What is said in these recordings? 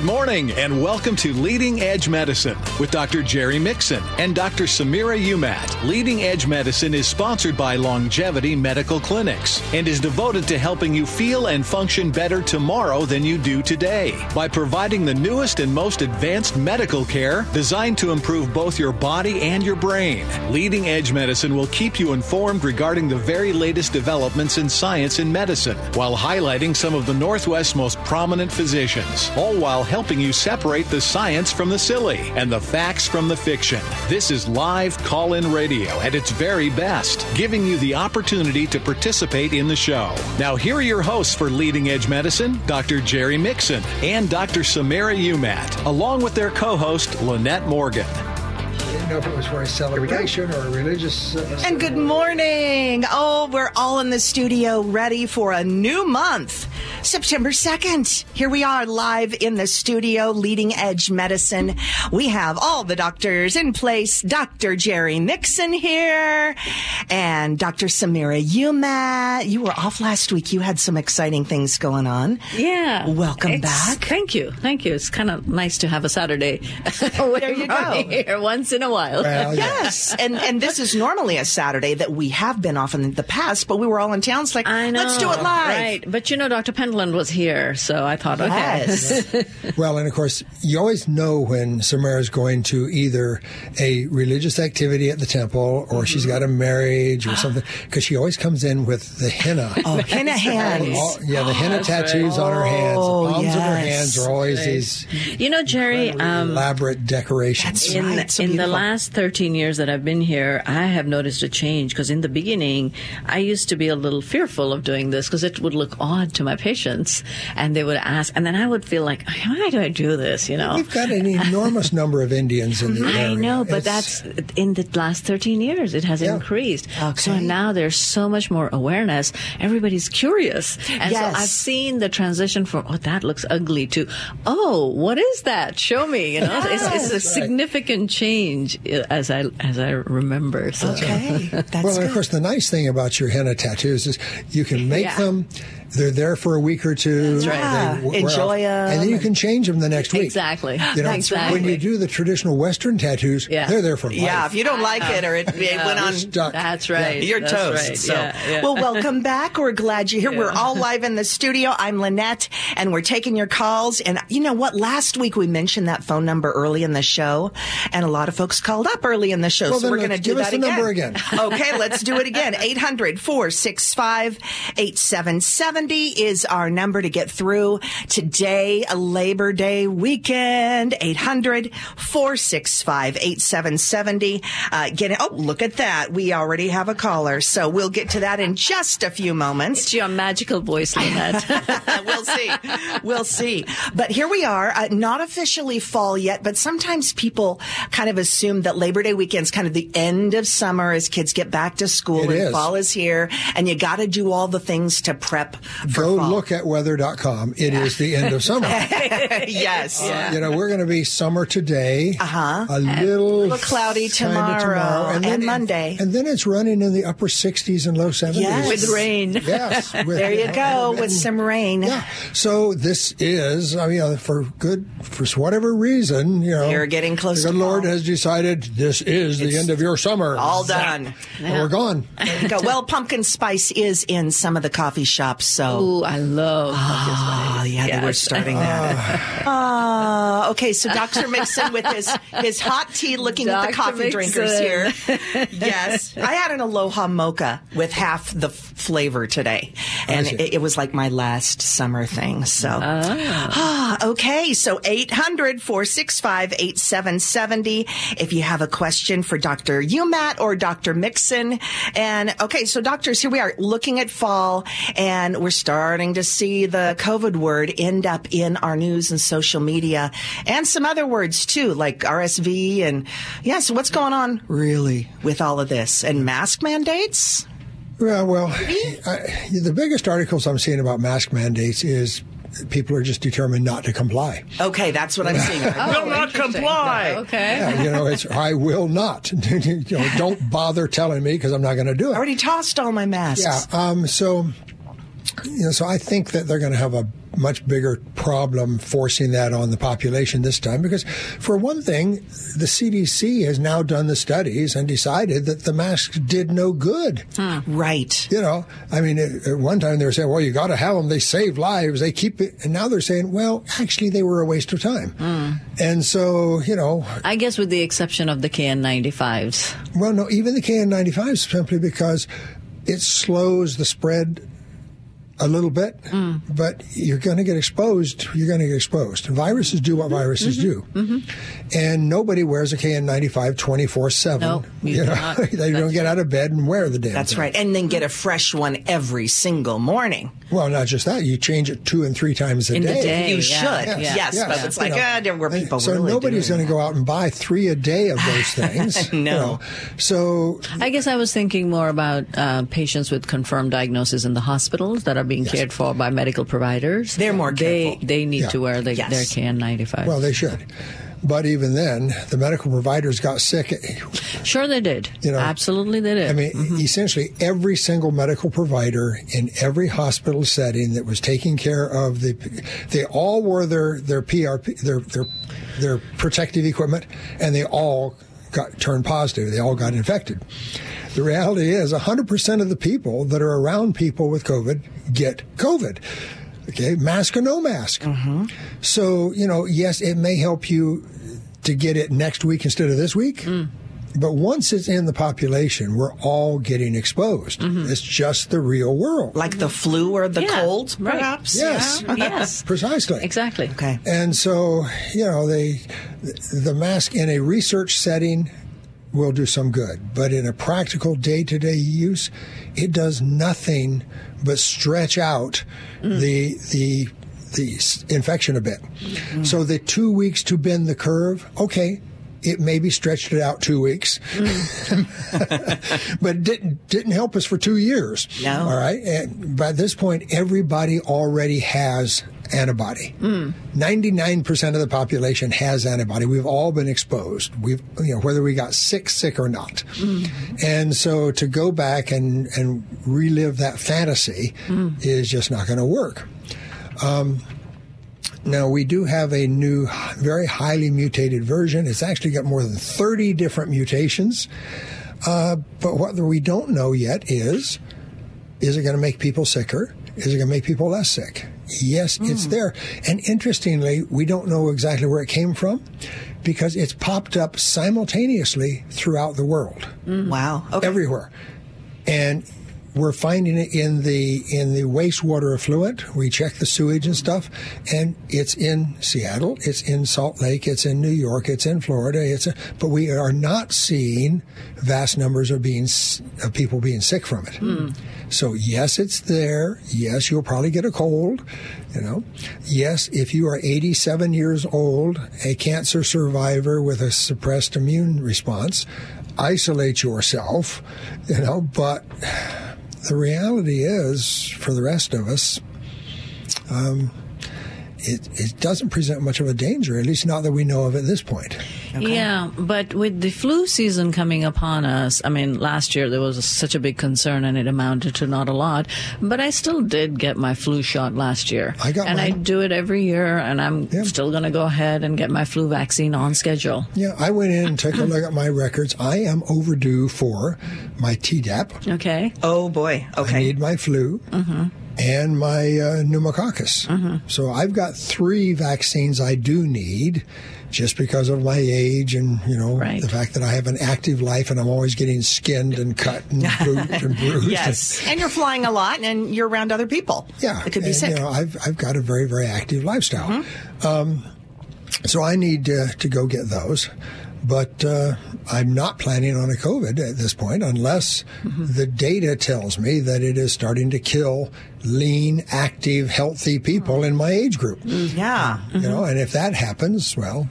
Good morning and welcome to Leading Edge Medicine with Dr. Jerry Mixon and Dr. Samira Umat. Leading Edge Medicine is sponsored by Longevity Medical Clinics and is devoted to helping you feel and function better tomorrow than you do today by providing the newest and most advanced medical care designed to improve both your body and your brain. Leading Edge Medicine will keep you informed regarding the very latest developments in science and medicine while highlighting some of the Northwest's most prominent physicians, all while helping you separate the science from the silly and the facts from the fiction. This is live call in radio at its very best, giving you the opportunity to participate in the show. Now, here are your hosts for Leading Edge Medicine Dr. Jerry Mixon and Dr. Samira Umat, along with their co host, Lynette Morgan. I didn't know if it was for a celebration or a religious. Uh, And good morning. Oh, we're all in the studio ready for a new month. September 2nd. Here we are live in the studio, Leading Edge Medicine. We have all the doctors in place. Dr. Jerry Mixon here and Dr. Samira Umat. You were off last week. You had some exciting things going on. Yeah. Welcome It's- back. Thank you. Thank you. It's kind of nice to have a Saturday There you go. here once in a while. Well, yeah. Yes, and and this is normally a Saturday that we have been off in the past, but we were all in town. It's like, I know. let's do it live. Right. But you know, Dr. Pendleton was here, so I thought, okay. Yes. Well, and of course, you always know when Samira is going to either a religious activity at the temple or she's got a marriage or something, because she always comes in with the henna. oh, henna hands. All- yeah, the henna tattoos on her hands. Oh, the palms of her hands are always these You know, Jerry, um, elaborate decorations. That's in, right. So in the beautiful. Last 13 years that I've been here, I have noticed a change because in the beginning, I used to be a little fearful of doing this because it would look odd to my patients and they would ask, and then I would feel like, why do I do this? You know? We've got an enormous number of Indians in the area. I know, but It's- that's in the last 13 years, it has Yeah. increased. So now there's so much more awareness. Everybody's curious. And Yes. so I've seen the transition from, oh, that looks ugly to, oh, what is that? Show me. You know, it's, it's a right. significant change as I, as I remember. So. Okay, that's well, good. of course, the nice thing about your henna tattoos is you can make Yeah. them. They're there for a week or two. That's right. Yeah, They enjoy off, and then you can change them the next week. Exactly. You know, Exactly. when you do the traditional Western tattoos, Yeah. they're there for life. yeah, if you don't like it or it, it went on. Stuck. That's right. You're That's toast. right. So, Yeah, yeah. well, welcome back. We're glad you're here. We're all live in the studio. I'm Lynette, and we're taking your calls. And you know what? Last week we mentioned that phone number early in the show, and a lot of folks called up early in the show. Well, so then we're going to do give us that the again. number again. okay, let's do it again. 800 465 8770 is our number to get through today, a Labor Day weekend. 800 465 8770. Uh, get it. Oh, look at that. We already have a caller. So we'll get to that in just a few moments. It's your magical voice, Lynette. we'll see. We'll see. But here we are, uh, not officially fall yet, but sometimes people kind of assume that Labor Day weekend's kind of the end of summer as kids get back to school It and is. fall is here and you got to do all the things to prep for Go fall. look at weather.com. It is the end of summer. yes. Uh, you know, we're going to be summer today. Uh-huh. A little, little cloudy kinda tomorrow and then Monday. and then it's running in the upper 60s and low 70s. Yes. With rain. Yes. with- There you go with some rain. Yeah. So this is, I mean, uh, for good, for whatever reason, you know, You're getting close The Lord fall. has decided this is the end of your summer. All done. And we're gone. Go. Well, pumpkin spice is in some of the coffee shops, so. Ooh, I love Oh, yeah, they were starting that. Ah, okay. So Dr. Mixon with his his hot tea, looking at the Dr. coffee drinkers here. Yes, I had an Aloha mocha with half the flavor today, and see. it, it was like my last summer thing. So, ah, okay. So 800 465 8770 if you have a question for Dr. Umat or Dr. Mixon. And okay, so doctors, here we are looking at fall, and we're starting to see the COVID word end up in our news and social media, and some other words too, like RSV. And yeah, so what's going on really with all of this and mask mandates? Yeah, well, I, the biggest articles I'm seeing about mask mandates is people are just determined not to comply. Okay, that's what I'm seeing. Will not comply. Okay. Yeah, you know, it's I will not. you know, don't bother telling me because I'm not going to do it. I already tossed all my masks. Yeah. Um, so, you know, so I think that they're going to have a much bigger problem forcing that on the population this time because, for one thing, the CDC has now done the studies and decided that the masks did no good. Hmm, right. You know, I mean, at at one time they were saying, well, you got to have them. They save lives. They keep it. And now they're saying, well, actually, they were a waste of time. Hmm. And so, you know, I guess with the exception of the KN95s. well, no, even the KN95s simply because it slows the spread a little bit, but you're going to get exposed. You're going to get exposed. Viruses do what viruses do. And nobody wears a KN95 24 7. No, you do not. they don't get out of bed and wear the damn That's thing. right. And then get a fresh one every single morning. Well, not just that, you change it two and three times a In the day. day. You yeah, should. yeah. Yes, Yeah. but it's like, You know, ah, there were people so really nobody's going to go out and buy three a day of those things. you No. know. So I guess I was thinking more about uh, patients with confirmed diagnosis in the hospitals that are being cared for by medical providers. They're more careful. they need Yeah. to wear the, Yes. their KN95. Well, they should. But even then, the medical providers got sick. sure, they did. You know, Absolutely, they did. I mean, Mm-hmm. essentially every single medical provider in every hospital setting that was taking care of the, they all wore their their PRP, their their their protective equipment, and they all got turned positive. They all got infected. The reality is, 100% of the people that are around people with COVID get COVID. Okay, mask or no mask. Mm-hmm. So, you know, yes, it may help you to get it next week instead of this week. Mm. But once it's in the population, we're all getting exposed. Mm-hmm. It's just the real world. Like the flu or the Yeah, cold, right. perhaps? Yes. Yeah. yes, Precisely. exactly. Okay. And so, you know, they the mask in a research setting will do some good, but in a practical day-to-day use, it does nothing but stretch out mm. the the the infection a bit. Mm. So the 2 weeks to bend the curve, okay, it maybe stretched it out 2 weeks. Mm. but it didn't didn't help us for 2 years. No. All right? And by this point everybody already has antibody. Mm. 99% of the population has antibody. We've all been exposed. We've, you know, whether we got sick, sick or not. Mm. And so to go back and, and relive that fantasy is just not going to work. Um, now, we do have a new, very highly mutated version. It's actually got more than 30 different mutations. Uh, but what we don't know yet is is it going to make people sicker? Is it going to make people less sick? Yes, it's there. And interestingly, we don't know exactly where it came from because it's popped up simultaneously throughout the world Wow. Okay. everywhere. And we're finding it in the in the wastewater effluent. We check the sewage and stuff, and it's in Seattle, it's in Salt Lake, it's in New York, it's in Florida. It's a, but we are not seeing vast numbers of being of people being sick from it. Hmm. So yes, it's there. Yes, you'll probably get a cold. You know, yes, if you are 87 years old, a cancer survivor with a suppressed immune response, isolate yourself. You know, but the reality is, for the rest of us, um, it, it doesn't present much of a danger, at least not that we know of at this point. Yeah, but with the flu season coming upon us, I mean, last year there was such a big concern and it amounted to not a lot, but I still did get my flu shot last year. I got And I do it every year, and I'm Yeah. still going to go ahead and get my flu vaccine on schedule. Yeah, I went in and took a look at my records. I am overdue for my Tdap. Okay? Oh, boy. Okay. I need my flu and my uh, pneumococcus. So I've got three vaccines I do need just because of my age and, you know, Right. the fact that I have an active life and I'm always getting skinned and cut and, bruised and bruised. Yes. And you're flying a lot and you're around other people. Yeah, It could be and, sick. Mm-hmm. You know, I've I've got a very very active lifestyle, um, so I need uh, to go get those. But uh, I'm not planning on a COVID at this point, unless Mm-hmm. the data tells me that it is starting to kill lean, active, healthy people in my age group. yeah. You know, and if that happens, well,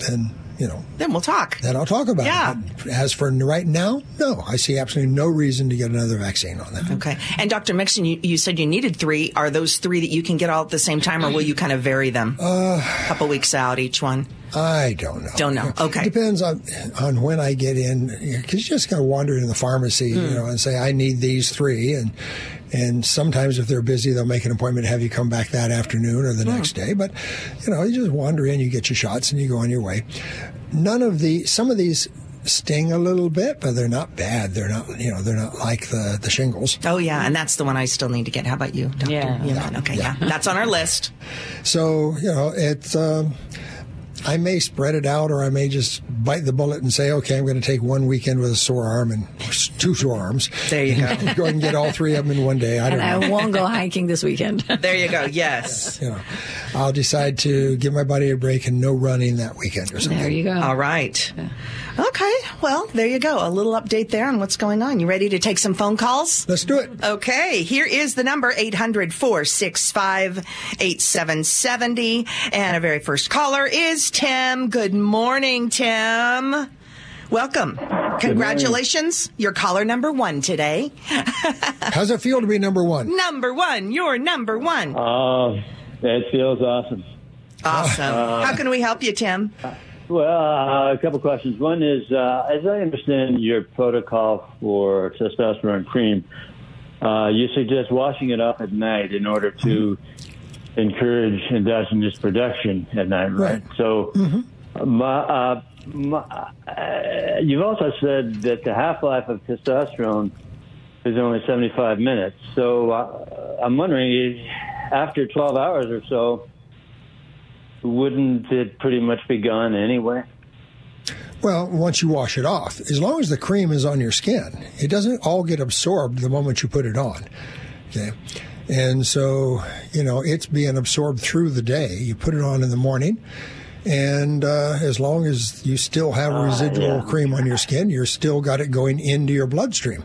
then you know, Then we'll talk. then I'll talk about Yeah. it. As for right now, no, I see absolutely no reason to get another vaccine on that. Okay. And Dr. Mixon, you, you said you needed three. Are those three that you can get all at the same time, or will you kind of vary them? a couple weeks out each one. I don't know. Don't know. Okay. It depends on on when I get in because you just got to wander in the pharmacy, Hmm. you know, and say I need these three, and And sometimes, if they're busy, they'll make an appointment to have you come back that afternoon or the next day. But you know, you just wander in, you get your shots, and you go on your way. None of the some of these sting a little bit, but they're not bad. They're not, you know, they're not like the, the shingles. Oh yeah, and that's the one I still need to get. How about you, Doctor? Yeah. yeah. Okay, yeah. that's on our list. So you know, it's. Um, I may spread it out, or I may just bite the bullet and say, "Okay, I'm going to take one weekend with a sore arm and two sore arms." There you go. go ahead and get all three of them in one day. I don't And know. I won't go hiking this weekend. There you go. Yes. you know, I'll decide to give my body a break and no running that weekend or something. there you go. All right. Okay. Well, there you go. A little update there on what's going on. You ready to take some phone calls? Let's do it. Okay, here is the number 800 465 8770. And our very first caller is Tim. Good morning, Tim. Welcome. Congratulations. You're caller number one today. How's it feel to be number one? number one. You're number one. Oh, that feels awesome. Awesome. Uh, How can we help you, Tim? Well, uh, a couple questions. One is, uh, as I understand your protocol for testosterone cream, uh, you suggest washing it off at night in order to encourage endogenous production at night, right? Right. So, my, uh, my, uh, you've also said that the half life of testosterone is only 75 minutes. So, uh, I'm wondering, after 12 hours or so, wouldn't it pretty much be gone anyway? Well, once you wash it off, as long as the cream is on your skin, it doesn't all get absorbed the moment you put it on. Okay. And so, you know, it's being absorbed through the day. You put it on in the morning, and uh, as long as you still have residual yeah. cream on your skin, you're still got it going into your bloodstream.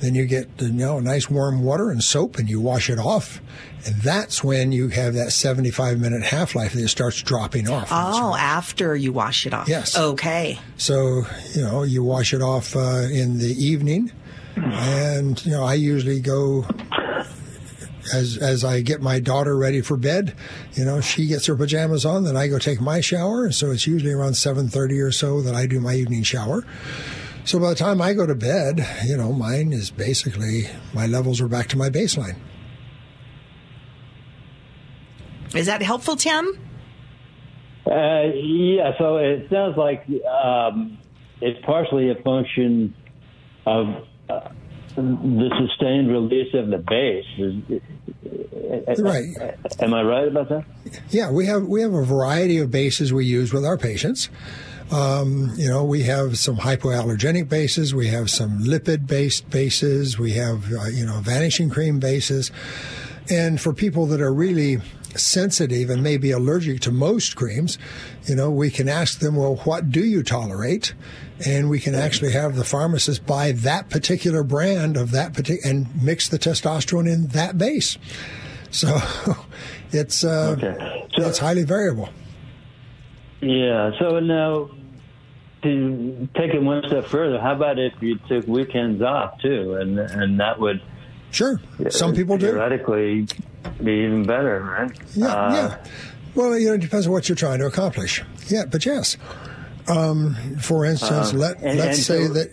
Then you get you know nice warm water and soap, and you wash it off, and that's when you have that 75 minute half life that it starts dropping off. Oh, after you wash it off. Yes. Okay. So, you know, you wash it off uh, in the evening. And, you know, I usually go as as I get my daughter ready for bed, you know, she gets her pajamas on, then I go take my shower. So it's usually around 7:30 or so that I do my evening shower. So by the time I go to bed, you know, mine is basically my levels are back to my baseline. Is that helpful, Tim? Uh, yeah, so it sounds like um, it's partially a function of uh, the sustained release of the base. Right. Am I right about that? Yeah, we have we have a variety of bases we use with our patients. Um, you know, we have some hypoallergenic bases, we have some lipid-based bases, we have uh, you know vanishing cream bases, and for people that are really sensitive and maybe allergic to most creams, you know, we can ask them, well, what do you tolerate? And we can actually have the pharmacist buy that particular brand of that particular and mix the testosterone in that base. So it's uh, Okay. So- it's highly variable. Yeah. So now, to take it one step further, how about if you took weekends off too, and and that would Sure, some people do. theoretically be even better, right? Yeah, Uh, yeah. Well, you know, it depends on what you're trying to accomplish. Yeah, but yes. Um, for instance, Uh, let and- let's and say so- that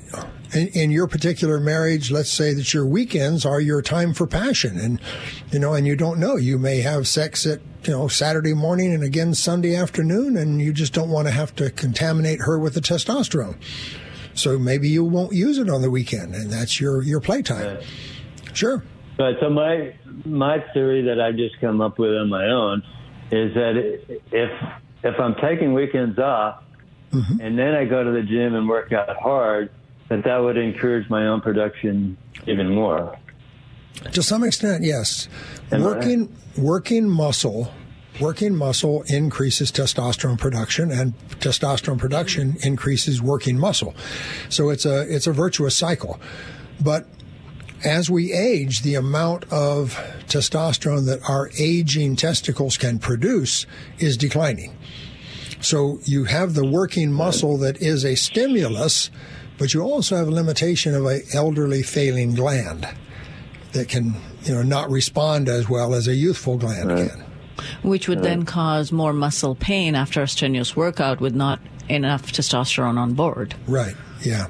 in, in your particular marriage, let's say that your weekends are your time for passion, and you know, and you don't know, you may have sex at you know Saturday morning and again Sunday afternoon, and you just don't want to have to contaminate her with the testosterone. So maybe you won't use it on the weekend, and that's your your playtime. Sure. But so my my theory that I've just come up with on my own is that if if I'm taking weekends off Mm-hmm. and then I go to the gym and work out hard, that that would encourage my own production even more. To some extent, yes. Am I working working muscle working muscle increases testosterone production and testosterone production increases working muscle. So it's a it's a virtuous cycle. But as we age, the amount of testosterone that our aging testicles can produce is declining. So you have the working muscle that is a stimulus, but you also have a limitation of a elderly failing gland that can, you know, not respond as well as a youthful gland can. which would then cause more muscle pain after a strenuous workout with not enough testosterone on board. Right. Yeah.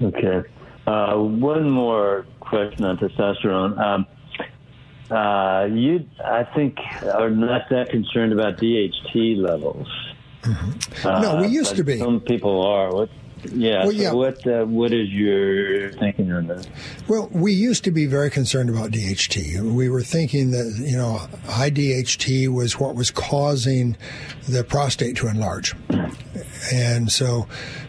Okay. Uh, one more question on testosterone. Um, uh, you, I think, are not that concerned about DHT levels. Mm-hmm. Uh, no, we used to be. Some people are. What, yeah. Well, yeah. So what uh, What is your thinking on that? Well, we used to be very concerned about DHT. We were thinking that you know high DHT was what was causing the prostate to enlarge, and so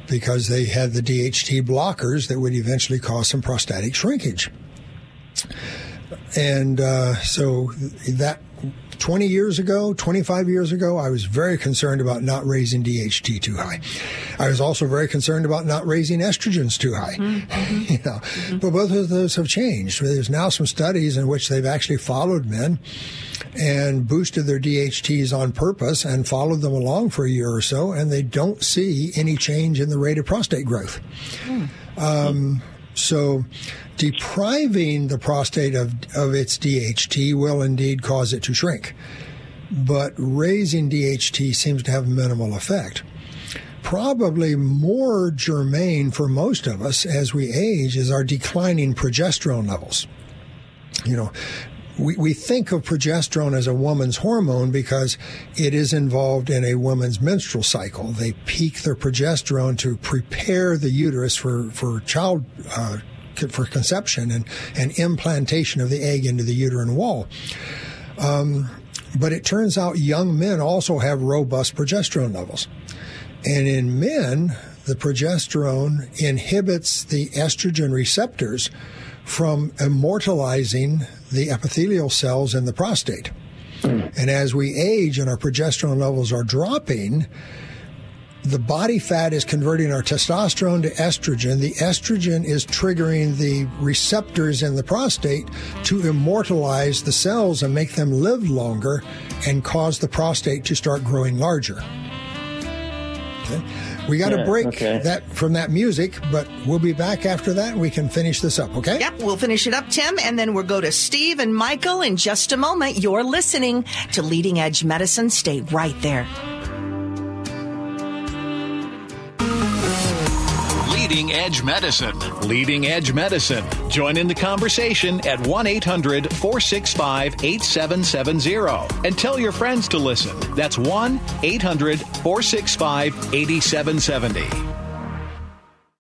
because they had the DHT blockers that would eventually cause some prostatic shrinkage. And uh, so that 20 years ago, 25 years ago, I was very concerned about not raising DHT too high. I was also very concerned about not raising estrogens too high. Mm-hmm. you know, mm-hmm. but both of those have changed. There's now some studies in which they've actually followed men and boosted their DHTs on purpose and followed them along for a year or so, and they don't see any change in the rate of prostate growth. Mm. Um, so, depriving the prostate of, of its DHT will indeed cause it to shrink. But raising DHT seems to have minimal effect. Probably more germane for most of us as we age is our declining progesterone levels. You know, we, we think of progesterone as a woman's hormone because it is involved in a woman's menstrual cycle. They peak their progesterone to prepare the uterus for, for child uh, for conception and, and implantation of the egg into the uterine wall. Um, but it turns out young men also have robust progesterone levels. And in men, the progesterone inhibits the estrogen receptors from immortalizing the epithelial cells in the prostate. And as we age and our progesterone levels are dropping, the body fat is converting our testosterone to estrogen. The estrogen is triggering the receptors in the prostate to immortalize the cells and make them live longer and cause the prostate to start growing larger. Okay. We got to yeah, break okay. that from that music, but we'll be back after that and we can finish this up, okay? Yep, we'll finish it up, Tim, and then we'll go to Steve and Michael in just a moment. You're listening to Leading Edge Medicine. Stay right there. Leading Edge Medicine. Leading Edge Medicine. Join in the conversation at 1 800 465 8770 and tell your friends to listen. That's 1 800 465 8770.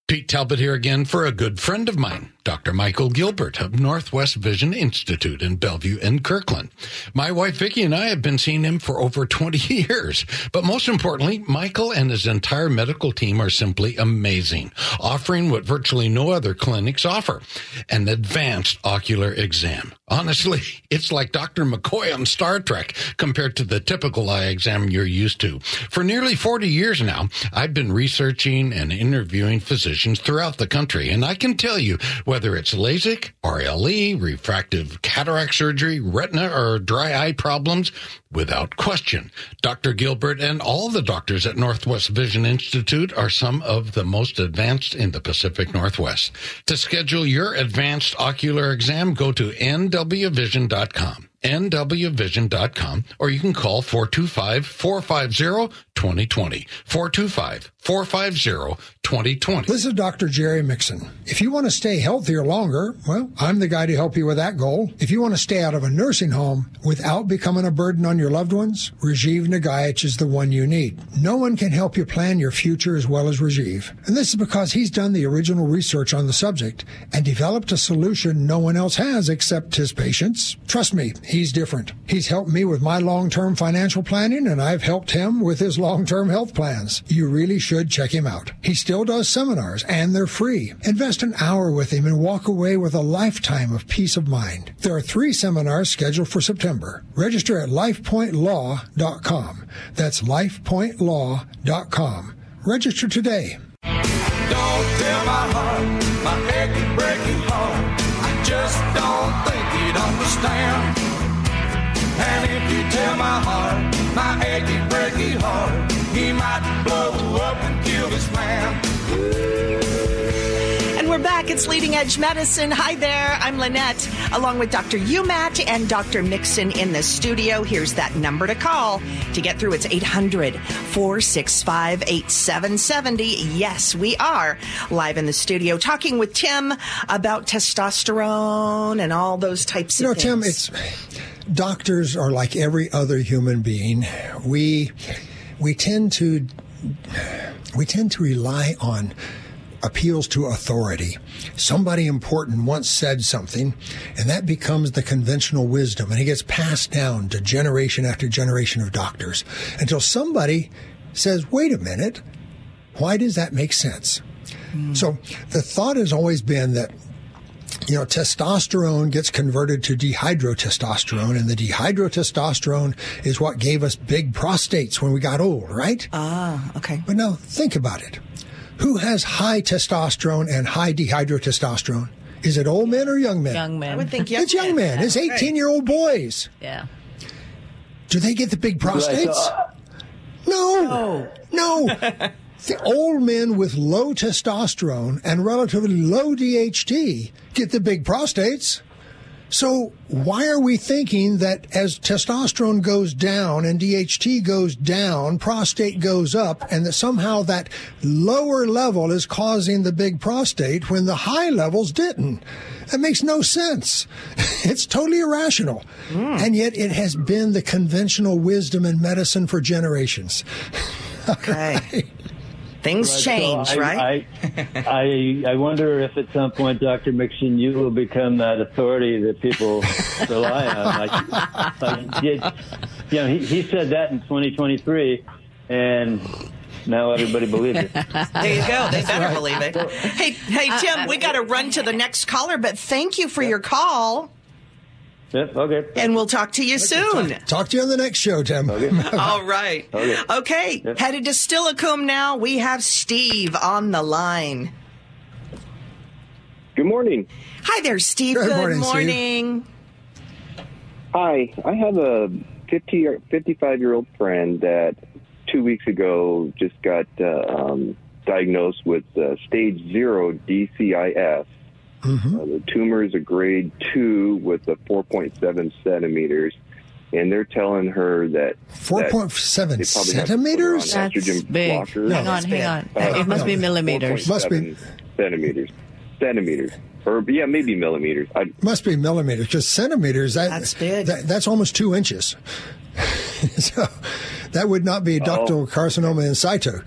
Pete Talbot here again for a good friend of mine. Dr. Michael Gilbert of Northwest Vision Institute in Bellevue and Kirkland. My wife Vicki and I have been seeing him for over 20 years. But most importantly, Michael and his entire medical team are simply amazing, offering what virtually no other clinics offer, an advanced ocular exam. Honestly, it's like Dr. McCoy on Star Trek compared to the typical eye exam you're used to. For nearly 40 years now, I've been researching and interviewing physicians throughout the country, and I can tell you whether it's LASIK, RLE, refractive cataract surgery, retina, or dry eye problems, without question. Dr. Gilbert and all the doctors at Northwest Vision Institute are some of the most advanced in the Pacific Northwest. To schedule your advanced ocular exam, go to nwvision.com nwvision.com or you can call 425-450-2020. 425-450-2020. This is Dr. Jerry Mixon. If you want to stay healthier longer, well, I'm the guy to help you with that goal. If you want to stay out of a nursing home without becoming a burden on your loved ones, Rajiv Nagaich is the one you need. No one can help you plan your future as well as Rajiv. And this is because he's done the original research on the subject and developed a solution no one else has except his patients. Trust me, he's different. He's helped me with my long-term financial planning and I've helped him with his long-term health plans. You really should check him out. He still does seminars and they're free. Invest an hour with him and walk away with a lifetime of peace of mind. There are three seminars scheduled for September. Register at lifepointlaw.com. That's lifepointlaw.com. Register today. Don't tell my heart, my achy, breaking heart. I just don't think he'd understand. And if you tell my heart, my achy, breaky heart, he might blow we're back. It's Leading Edge Medicine. Hi there. I'm Lynette, along with Dr. Umat and Dr. Mixon in the studio. Here's that number to call to get through. It's 800 465 8770. Yes, we are live in the studio talking with Tim about testosterone and all those types You know, of Tim, it's doctors are like every other human being. We we tend to we tend to rely on appeals to authority. Somebody important once said something, and that becomes the conventional wisdom, and it gets passed down to generation after generation of doctors until somebody says, "Wait a minute, why does that make sense?" So the thought has always been that you know, testosterone gets converted to dihydrotestosterone, and the dihydrotestosterone is what gave us big prostates when we got old, right? ah, okay. but now think about it. Who has high testosterone and high dihydrotestosterone? Is it old men or young men? Young men. I would think young It's young men. It's 18 year old boys. Yeah. Do they get the big prostates? uh, No. No. the old men with low testosterone and relatively low DHT get the big prostates. So why are we thinking that as testosterone goes down and DHT goes down, prostate goes up, and that somehow that lower level is causing the big prostate when the high levels didn't? That makes no sense. It's totally irrational. Hmm. And yet it has been the conventional wisdom in medicine for generations. Okay. Things change, So I, right? I, I, I wonder if at some point, Dr. Mixon, you will become that authority that people rely on. Like, like you, you know, he, he said that in 2023, and now everybody believes it. There you go. They better believe it. Hey, hey, Tim, we got to run to the next caller, but thank you for your call, Yep, okay. and we'll talk to you soon. Talk to you on the next show, Tim. All right. Okay. Okay, Yep. headed to Steilacoom now. We have Steve on the line. Good morning. Hi there, Steve. Good Good, morning, Steve. Hi. I have a 50 or 55 year old friend that two weeks ago just got uh, um, diagnosed with uh, stage zero DCIS. Uh, the tumor is a grade two with a 4.7 centimeters, and they're telling her that 4.7 that point seven they probably have to put her centimeters. on That's big. blockers. hang on, hang on. it must be millimeters. Must be- centimeters. Centimeters. Or, yeah, maybe millimeters. I, Must be millimeters, because centimeters. That, That's big. That, that's almost two inches. so that would not be ductal carcinoma in situ.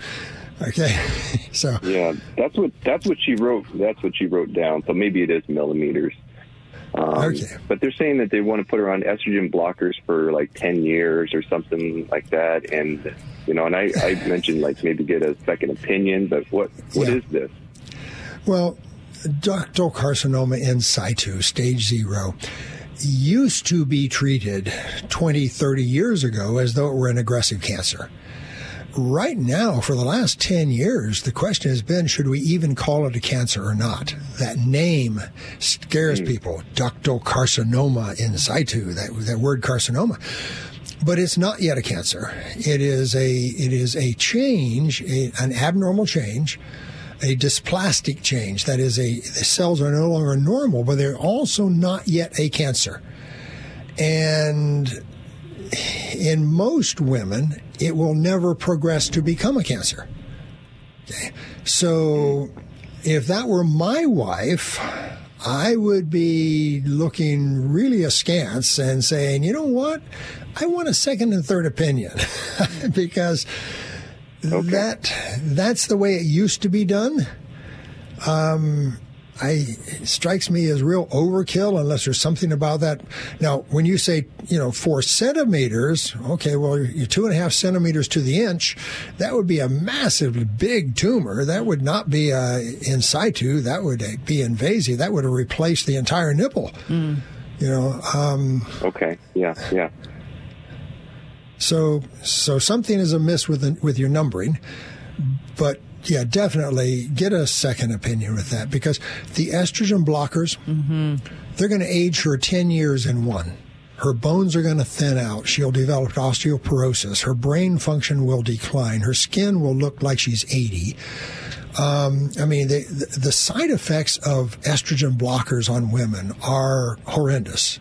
Okay, so Yeah, that's what that's what she wrote. That's what she wrote down. So maybe it is millimeters. Um, Okay. But they're saying that they want to put her on estrogen blockers for like ten years or something like that. And you know, and I, I mentioned like maybe get a second opinion. But what what Yeah. is this? well, ductal carcinoma in situ, stage zero, used to be treated 20, 30 years ago as though it were an aggressive cancer. Right now, for the last 10 years, the question has been should we even call it a cancer or not? That name scares hmm. people. Ductal carcinoma in situ, that, that word carcinoma. But it's not yet a cancer. It is a, it is a change, a, an abnormal change, a dysplastic change. That is a, the cells are no longer normal, but they're also not yet a cancer. And in most women, it will never progress to become a cancer. Okay. So if that were my wife, I would be looking really askance and saying, you know what? I want a second and third opinion because that that's the way it used to be done. Um, I it strikes me as real overkill unless there's something about that. Now, when you say you know four centimeters, okay, well you're two and a half centimeters to the inch. That would be a massively big tumor. That would not be uh, in situ. That would be invasive. That would have replaced the entire nipple. You know, um, Okay, yeah, yeah. so so something is amiss with the, with your numbering, but yeah, definitely get a second opinion with that because the estrogen blockers they're going to age her ten years in one. Her bones are going to thin out. She'll develop osteoporosis. Her brain function will decline. Her skin will look like she's eighty. Um, I mean, the, the side effects of estrogen blockers on women are horrendous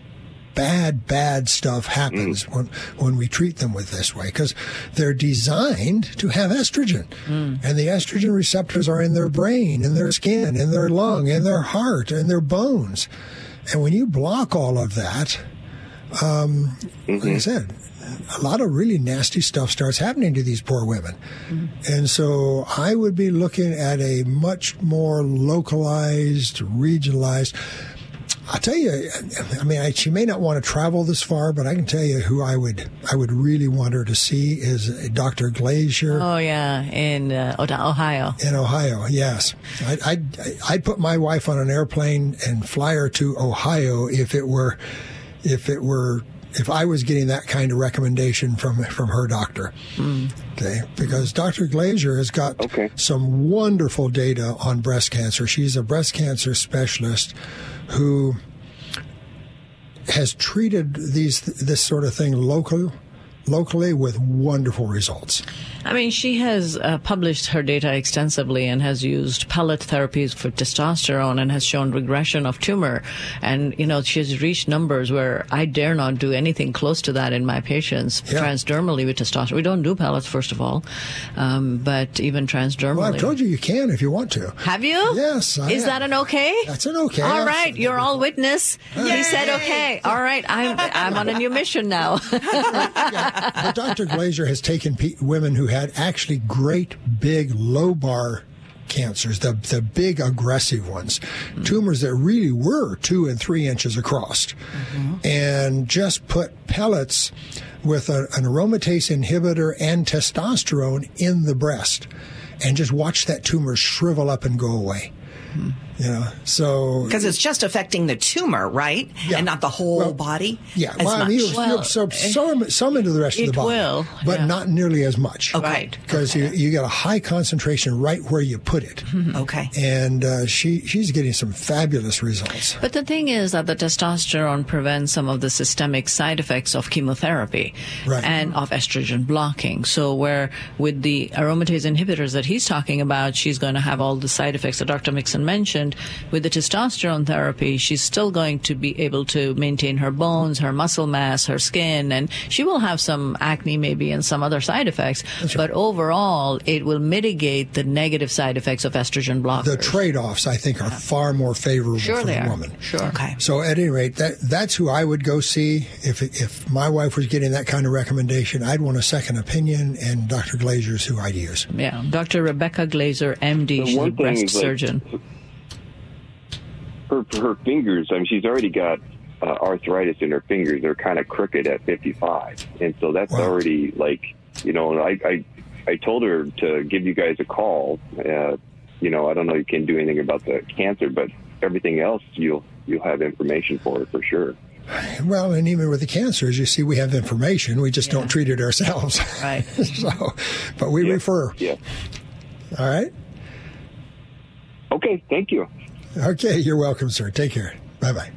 bad, bad stuff happens mm. when, when we treat them with this way because they're designed to have estrogen. Mm. And the estrogen receptors are in their brain, in their skin, in their lung, in their heart, in their bones. And when you block all of that, um, mm-hmm. like I mm-hmm. said, a lot of really nasty stuff starts happening to these poor women. Mm-hmm. And so I would be looking at a much more localized, regionalized. I'll tell you, I mean, I, she may not want to travel this far, but I can tell you who I would, I would really want her to see is Dr. Glaser. Oh yeah, in uh, Ohio. In Ohio, yes. I'd, I'd, I'd put my wife on an airplane and fly her to Ohio if it were, if it were if I was getting that kind of recommendation from from her doctor. Mm. Okay, because Dr. Glaser has got okay. some wonderful data on breast cancer. She's a breast cancer specialist who has treated these this sort of thing local locally with wonderful results. I mean, she has uh, published her data extensively and has used pellet therapies for testosterone and has shown regression of tumor. And, you know, she's reached numbers where I dare not do anything close to that in my patients yeah. transdermally with testosterone. We don't do pellets, first of all, um, but even transdermally. Well, I've told you you can if you want to. Have you? Yes. I Is have. that an okay? That's an okay. All right. You're all witness. Yay. He said okay. All right. I'm, I'm on a new mission now. But Dr. Glaser has taken pe- women who had actually great big lobar cancers, the the big aggressive ones, mm-hmm. tumors that really were two and three inches across, mm-hmm. and just put pellets with a, an aromatase inhibitor and testosterone in the breast, and just watch that tumor shrivel up and go away. Mm-hmm. You know, so because it's just affecting the tumor, right, yeah. and not the whole well, body. Yeah, well, I mean, you, well, you absorb some some into the rest of the body, will, but yeah. not nearly as much. Okay. Right, because okay. you you get a high concentration right where you put it. Mm-hmm. Okay, and uh, she she's getting some fabulous results. But the thing is that the testosterone prevents some of the systemic side effects of chemotherapy right. and of estrogen blocking. So where with the aromatase inhibitors that he's talking about, she's going to have all the side effects that Dr. Mixon mentioned with the testosterone therapy, she's still going to be able to maintain her bones, her muscle mass, her skin, and she will have some acne maybe and some other side effects. That's but overall, it will mitigate the negative side effects of estrogen blockers. The trade-offs, I think, are far more favorable sure for the are. woman. Sure. Okay. So at any rate, that that's who I would go see if if my wife was getting that kind of recommendation. I'd want a second opinion, and Dr. Glaser's who I'd use. Yeah, Dr. Rebecca Glaser, MD, she's a breast surgeon. Like, her her fingers. I mean, she's already got uh, arthritis in her fingers. They're kind of crooked at 55, and so that's wow. already like you know. I, I I told her to give you guys a call. Uh, you know, I don't know you can do anything about the cancer, but everything else you'll you'll have information for it for sure. Well, and even with the cancer, as you see, we have information. We just yeah. don't treat it ourselves. Right. so, but we yeah. refer. Yeah. All right. Okay. Thank you. Okay, you're welcome, sir. Take care. Bye bye.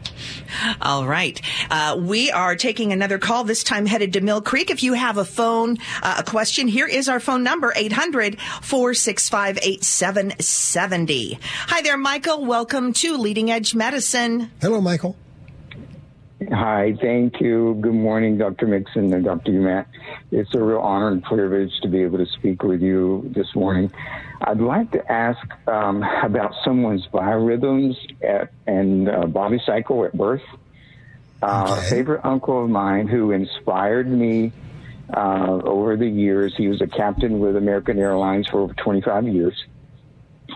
All right. Uh, we are taking another call, this time headed to Mill Creek. If you have a phone, uh, a question, here is our phone number 800 465 8770. Hi there, Michael. Welcome to Leading Edge Medicine. Hello, Michael. Hi, thank you. Good morning, Dr. Mixon and Dr. Matt. It's a real honor and privilege to be able to speak with you this morning. I'd like to ask um, about someone's biorhythms at, and uh, body cycle at birth. Uh, okay. A favorite uncle of mine who inspired me uh, over the years. He was a captain with American Airlines for over 25 years.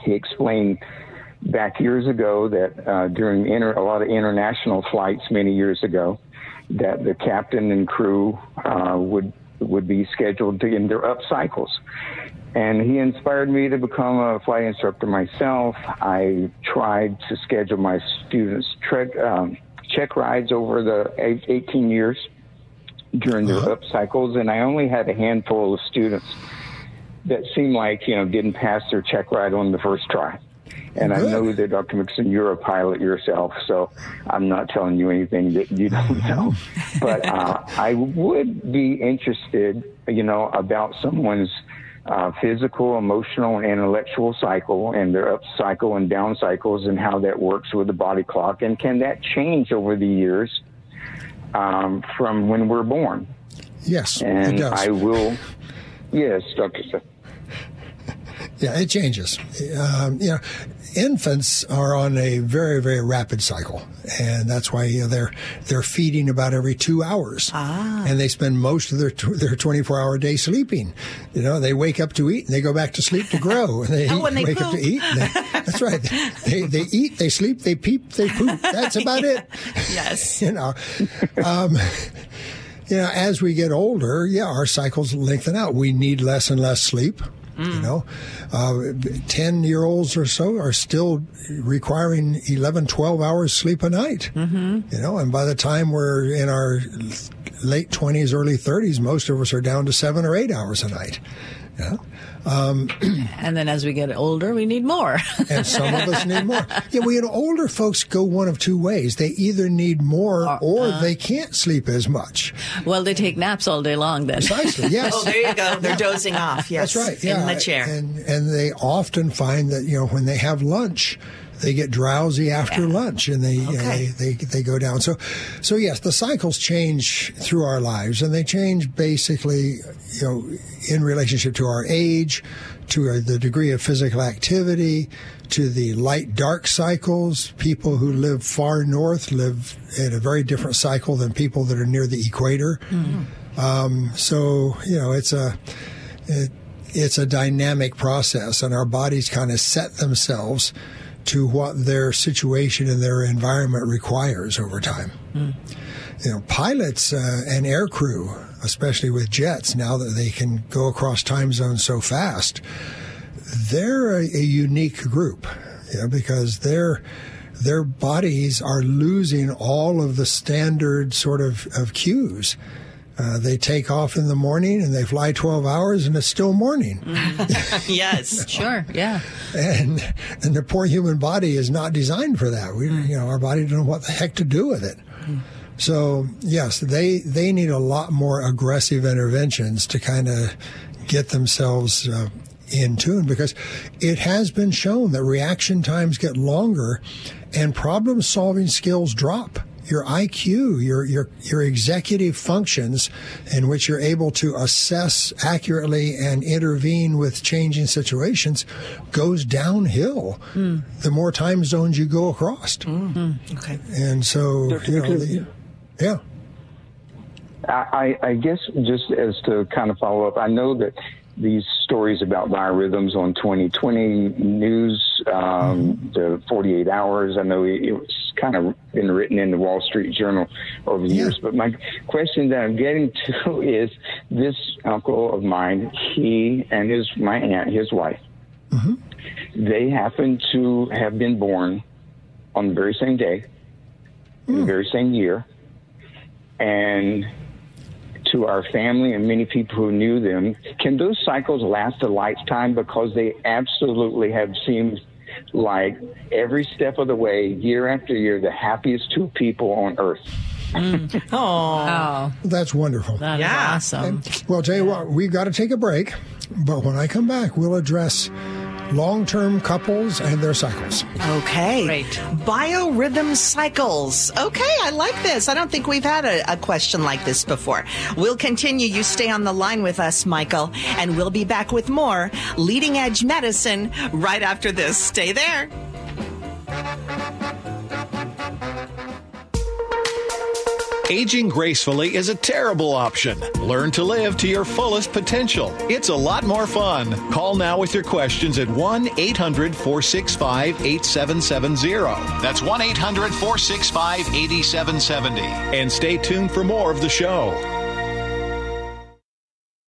He explained back years ago that uh, during inter- a lot of international flights many years ago, that the captain and crew uh, would would be scheduled to in their up cycles. And he inspired me to become a flight instructor myself. I tried to schedule my students trek, um, check rides over the 18 years during their uh-huh. up cycles, and I only had a handful of students that seemed like you know didn't pass their check ride on the first try. And Good. I know that Dr. Mixon, you're a pilot yourself, so I'm not telling you anything that you don't know. but uh, I would be interested, you know, about someone's uh, physical, emotional, and intellectual cycle, and their up cycle and down cycles, and how that works with the body clock, and can that change over the years um, from when we're born? Yes, And it does. I will. Yes, Doctor. Yeah, it changes. Um, you know, infants are on a very, very rapid cycle, and that's why you know, they're they're feeding about every two hours, ah. and they spend most of their tw- their twenty four hour day sleeping. You know, they wake up to eat and they go back to sleep to grow, and they, Oh, eat, they wake up to eat. They, that's right. They they eat, they sleep, they peep, they poop. That's about it. Yes. you know. Um, you know, as we get older, yeah, our cycles lengthen out. We need less and less sleep. You know, uh, 10 year olds or so are still requiring 11, 12 hours sleep a night. Mm-hmm. You know, and by the time we're in our late 20s, early 30s, most of us are down to seven or eight hours a night. Yeah. Um, and then as we get older, we need more. And some of us need more. Yeah, well, you know, older folks go one of two ways. They either need more or uh, they can't sleep as much. well, they take naps all day long then. Precisely, yes. Oh, there you go. They're dozing off. Yes. That's right. Yeah, In the chair. and and they often find that you know when they have lunch, they get drowsy after lunch, and they, know, Okay. they they they go down. So, so yes, the cycles change through our lives, and they change basically, you know, in relationship to our age, to our, the degree of physical activity, to the light dark cycles. People who live far north live in a very different cycle than people that are near the equator. Mm-hmm. Um, so you know, it's a it, it's a dynamic process, and our bodies kind of set themselves to what their situation and their environment requires over time. You know, pilots uh, and air crew, especially with jets, now that they can go across time zones so fast, they're a, a unique group, you know, because their their bodies are losing all of the standard sort of, of cues. Uh, they take off in the morning and they fly 12 hours and it's still morning. yes. Sure, yeah. And and the poor human body is not designed for that. We, you know, our body doesn't know what the heck to do with it. So yes, they they need a lot more aggressive interventions to kind of get themselves uh, in tune because it has been shown that reaction times get longer and problem solving skills drop. Your IQ, your your your executive functions, in which you're able to assess accurately and intervene with changing situations, goes downhill. Hmm. The more time zones you go across, hmm. Hmm. Okay. and so you know, the, yeah. I, I I guess just as to kind of follow up, I know that these stories about biorhythms on 2020 news, um, mm-hmm. the 48 hours, I know it, was kind of been written in the Wall Street Journal over the Yeah. years. But my question that I'm getting to is this uncle of mine, he and his my aunt, his wife, mm-hmm. they happen to have been born on the very same day, in the mm. very same year, and to our family and many people who knew them, can those cycles last a lifetime? Because they absolutely have seemed like every step of the way, year after year, the happiest two people on earth. Oh. That's wonderful. that is Yeah. awesome. Well, I'll tell you what, we've got to take a break, but when I come back, we'll address long term couples and their cycles. Okay. Great. Biorhythm cycles. Okay, I like this. I don't think we've had a, a question like this before. We'll continue. You stay on the line with us, Michael, and we'll be back with more leading edge medicine right after this. Stay there. Aging gracefully is a terrible option. Learn to live to your fullest potential. It's a lot more fun. Call now with your questions at 1 800 465 8770. That's 1 800 465 8770. And stay tuned for more of the show.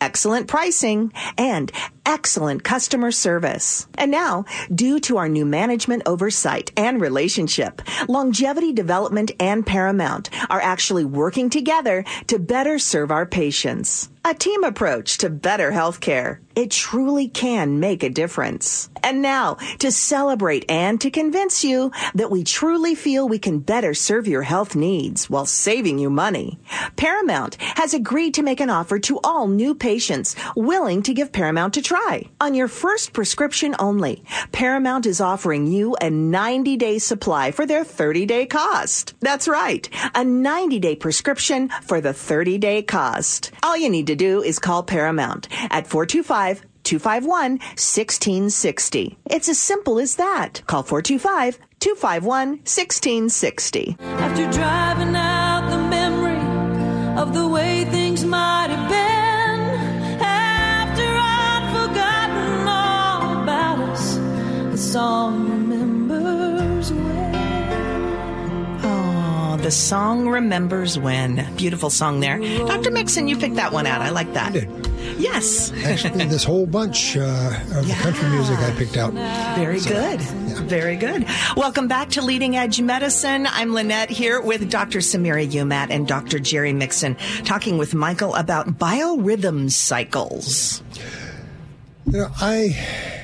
excellent pricing, and excellent customer service. And now, due to our new management oversight and relationship, Longevity Development and Paramount are actually working together to better serve our patients. A team approach to better healthcare. It truly can make a difference. And now, to celebrate and to convince you that we truly feel we can better serve your health needs while saving you money, Paramount has agreed to make an offer to all new patients willing to give Paramount a try. On your first prescription only, Paramount is offering you a 90 day supply for their 30 day cost. That's right, a 90 day prescription for the 30 day cost. All you need to do is call Paramount at 425 251 1660. It's as simple as that. Call 425 251 1660. After driving out the memory of the way things might have been, song remembers when. Oh, the song remembers when. Beautiful song there. Dr. Mixon, you picked that one out. I like that. did. Yes. Actually, this whole bunch uh, of the country music I picked out. Very good. Very good. Welcome back to Leading Edge Medicine. I'm Lynette here with Dr. Samira Umat and Dr. Jerry Mixon talking with Michael about biorhythm cycles. You know, I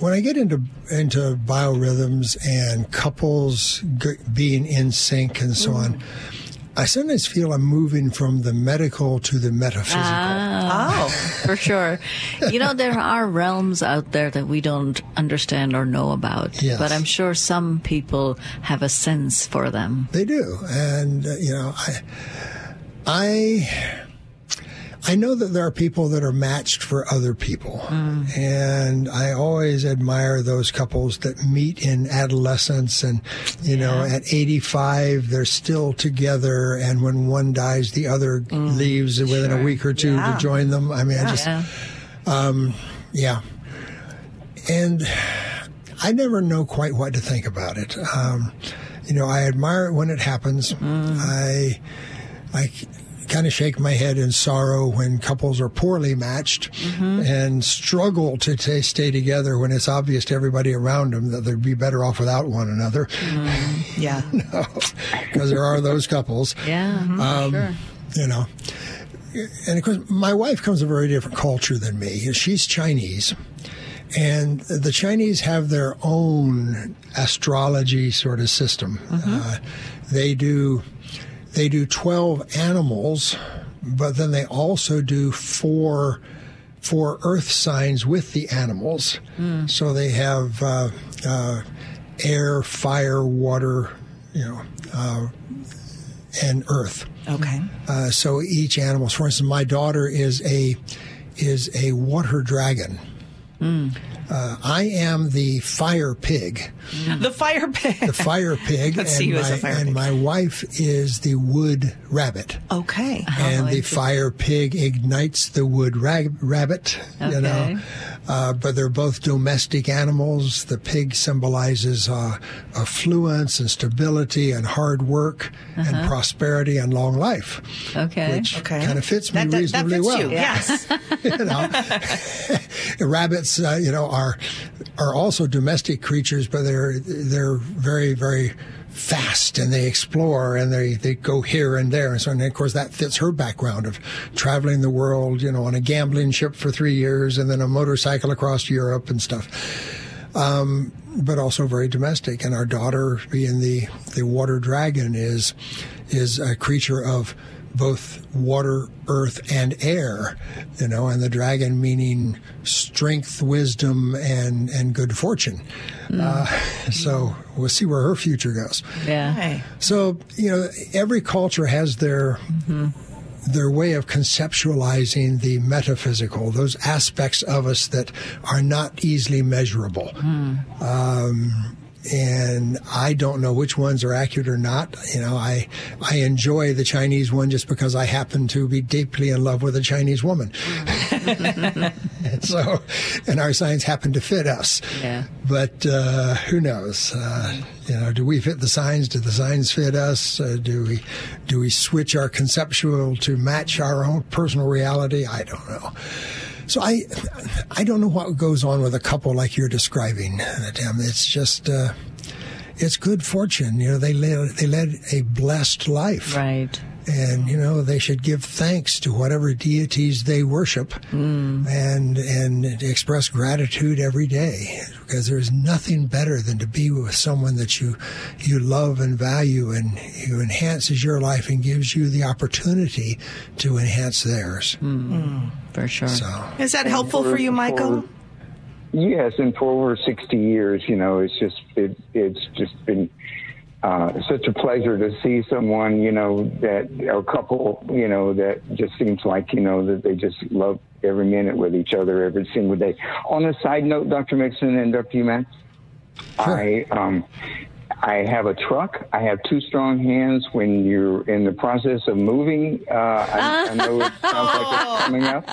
when I get into into biorhythms and couples g- being in sync and so on, I sometimes feel I'm moving from the medical to the metaphysical. Oh. For sure. You know, there are realms out there that we don't understand or know about. Yes. But I'm sure some people have a sense for them. They do, and uh, you know, I, I, I know that there are people that are matched for other people, and I always admire those couples that meet in adolescence, and you know, at 85 they're still together, and when one dies, the other mm. leaves within a week or two Yeah. to join them. I mean, I just, Yeah. Um, yeah. And I never know quite what to think about it. Um, you know, I admire it when it happens. Mm. I, I kind of shake my head in sorrow when couples are poorly matched mm-hmm. and struggle to t- stay together when it's obvious to everybody around them that they'd be better off without one another. Mm-hmm. Yeah. Because there are those couples Yeah. Mm-hmm, for um, sure. you know. And of course, my wife comes from a very different culture than me. She's Chinese. And the Chinese have their own astrology sort of system. Uh, they do they do twelve animals, but then they also do four four earth signs with the animals. So they have uh, uh, air, fire, water, you know, uh, and earth. Okay. Uh, so each animal, for instance, my daughter is a is a water dragon. Uh, I am the fire pig. The fire pig. The fire pig, Let's and, see you my, as a fire and pig. my wife is the wood rabbit. Okay. and the fire pig ignites the wood rabbit. You know, Okay. Uh, but they're both domestic animals. The pig symbolizes uh, affluence and stability and hard work and prosperity and long life. Okay. Which Okay. kind of fits me That, that, that reasonably fits well. you. Yes. you know, rabbits, uh, you know, are are also domestic creatures, but they're they're very very fast and they explore and they, they go here and there and so and of course that fits her background of traveling the world you know on a gambling ship for three years and then a motorcycle across Europe and stuff um, but also very domestic. And our daughter, being the the water dragon, is is a creature of both water, earth, and air. You know, and the dragon meaning strength, wisdom, and and good fortune. Uh, so we'll see where her future goes. Yeah. Okay. So you know, every culture has their their way of conceptualizing the metaphysical, those aspects of us that are not easily measurable. Um, and I don't know which ones are accurate or not. You know, I I enjoy the Chinese one just because I happen to be deeply in love with a Chinese woman. and so, and our signs happen to fit us. Yeah. But uh, who knows? Uh, you know, do we fit the signs? Do the signs fit us? Uh, do we do we switch our conceptual to match our own personal reality? I don't know. So I, I don't know what goes on with a couple like you're describing, Tim. It's just, uh, it's good fortune. You know, they led they led a blessed life, Right. and you know they should give thanks to whatever deities they worship, and and express gratitude every day because there's nothing better than to be with someone that you you love and value and who enhances your life and gives you the opportunity to enhance theirs. Hmm. Hmm. For sure. So. Is that helpful for you, Michael? Yes, and for over 60 years, you know, it's just it, it's just been uh, such a pleasure to see someone, you know, that a couple, you know, that just seems like, you know, that they just love every minute with each other every single day. On a side note, Dr. Mixon and Dr. Human, I um, I have a truck. I have two strong hands. When you're in the process of moving, uh, I, I know it sounds like it's coming up,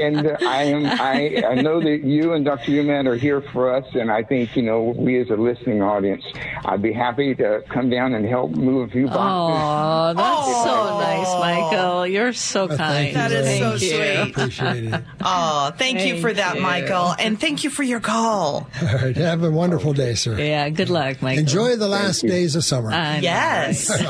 and uh, I am. I, I know that you and Dr. Human are here for us, and I think you know we as a listening audience, I'd be happy to come down and help move a few boxes. Oh, that's so nice, Michael. You're so kind. thank you That is very so much. sweet. Appreciate it. Oh, thank, you for that, you. Michael. And thank you for your call. All right, have a wonderful day, sir. Yeah, good luck, Michael. Enjoy the last days of summer. I Yes.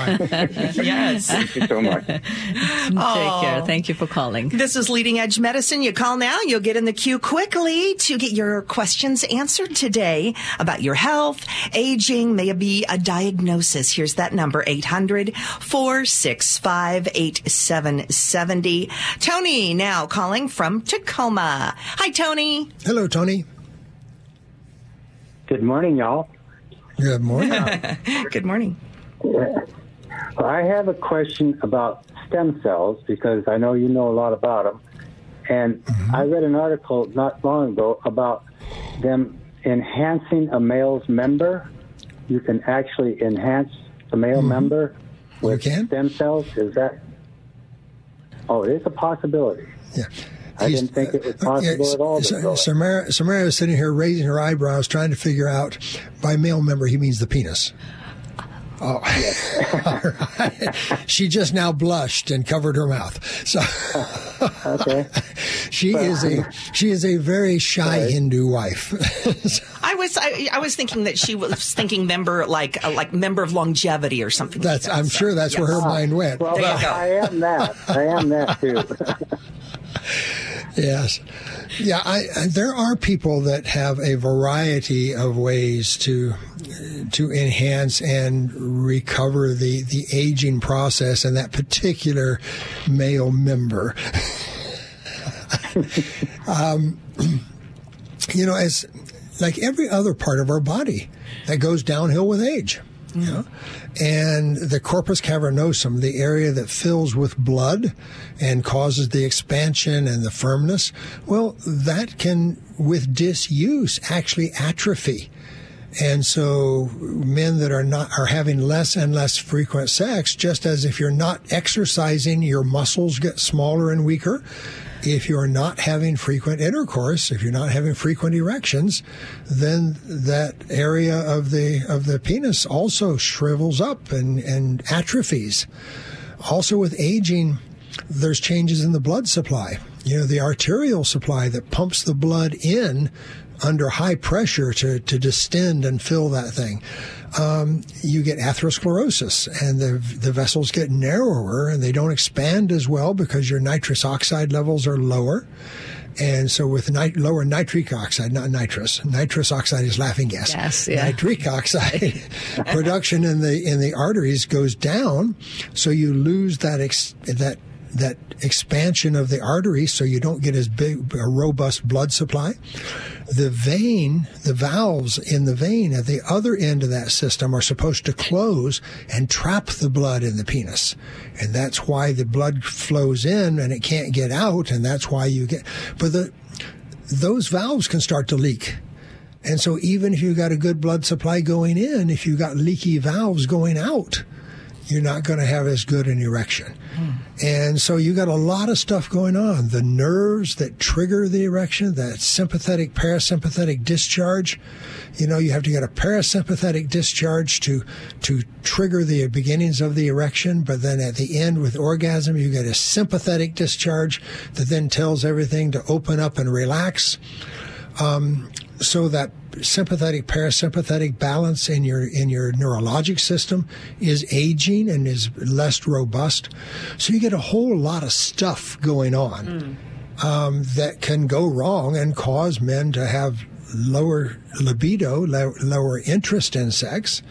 yes. Thank you so much. right? Take care. Thank you for calling. This is Leading Edge Medicine. You call now, you'll get in the queue quickly to get your questions answered today about your health, aging, maybe a diagnosis. Here's that number, 800 465 8770. Tony now calling from Tacoma. Hi, Tony. Hello, Tony. Good morning, y'all. Good morning. Good morning. I have a question about stem cells because I know you know a lot about them. And mm-hmm. I read an article not long ago about them enhancing a male's member. You can actually enhance a male mm-hmm. member with stem cells. Is that? Oh, it is a possibility. Yeah. I didn't think it was uh, possible yeah, at all. Sa- Samira, Samira is sitting here raising her eyebrows, trying to figure out by male member he means the penis. Oh, All right. she just now blushed and covered her mouth. So Okay. she is a she is a very shy Hindu wife. I was I, I was thinking that she was thinking member like uh, like member of longevity or something. like that's that. I'm So, sure that's where her yes. mind went. Well, There you go. I am that. I am that too. Yes. Yeah, I, there are people that have a variety of ways to to enhance and recover the, the aging process in that particular male member. um, you know, as like every other part of our body that goes downhill with age. Know? And the corpus cavernosum, the area that fills with blood and causes the expansion and the firmness, well, that can, with disuse, actually atrophy. And so men that are not are having less and less frequent sex, just as if you're not exercising, your muscles get smaller and weaker. If you're not having frequent intercourse, if you're not having frequent erections, then that area of the of the penis also shrivels up and, and atrophies. Also with aging, there's changes in the blood supply. You know, the arterial supply that pumps the blood in under high pressure to, to distend and fill that thing. Um, you get atherosclerosis and the, the vessels get narrower and they don't expand as well because your nitrous oxide levels are lower. And so with nit- lower nitric oxide, not nitrous, nitrous oxide is laughing gas. Gas, yeah. Nitric oxide production in the in the arteries goes down, so you lose that ex- that that expansion of the artery, so you don't get as big a robust blood supply. The vein, the valves in the vein at the other end of that system are supposed to close and trap the blood in the penis. And that's why the blood flows in and it can't get out. And that's why you get, but the, those valves can start to leak. And so even if you got a good blood supply going in, if you got leaky valves going out, you're not going to have as good an erection. And so you got a lot of stuff going on. The nerves that trigger the erection, that sympathetic parasympathetic discharge, you know, you have to get a parasympathetic discharge to to trigger the beginnings of the erection, but then at the end with orgasm, you get a sympathetic discharge that then tells everything to open up and relax. Um, so that sympathetic parasympathetic balance in your in your neurologic system is aging and is less robust. So you get a whole lot of stuff going on um, that can go wrong and cause men to have lower libido, low, lower interest in sex,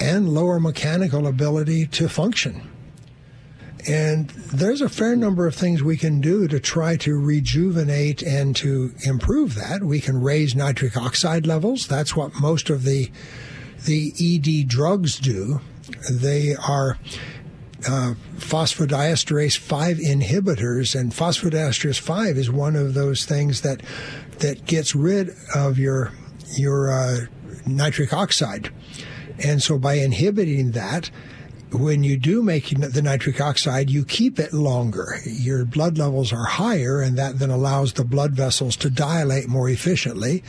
and lower mechanical ability to function. And there's a fair number of things we can do to try to rejuvenate and to improve that. We can raise nitric oxide levels. That's what most of the the ED drugs do. They are uh, phosphodiesterase 5 inhibitors, and phosphodiesterase 5 is one of those things that that gets rid of your your uh, nitric oxide. And so by inhibiting that, when you do make the nitric oxide, you keep it longer. Your blood levels are higher, and that then allows the blood vessels to dilate more efficiently,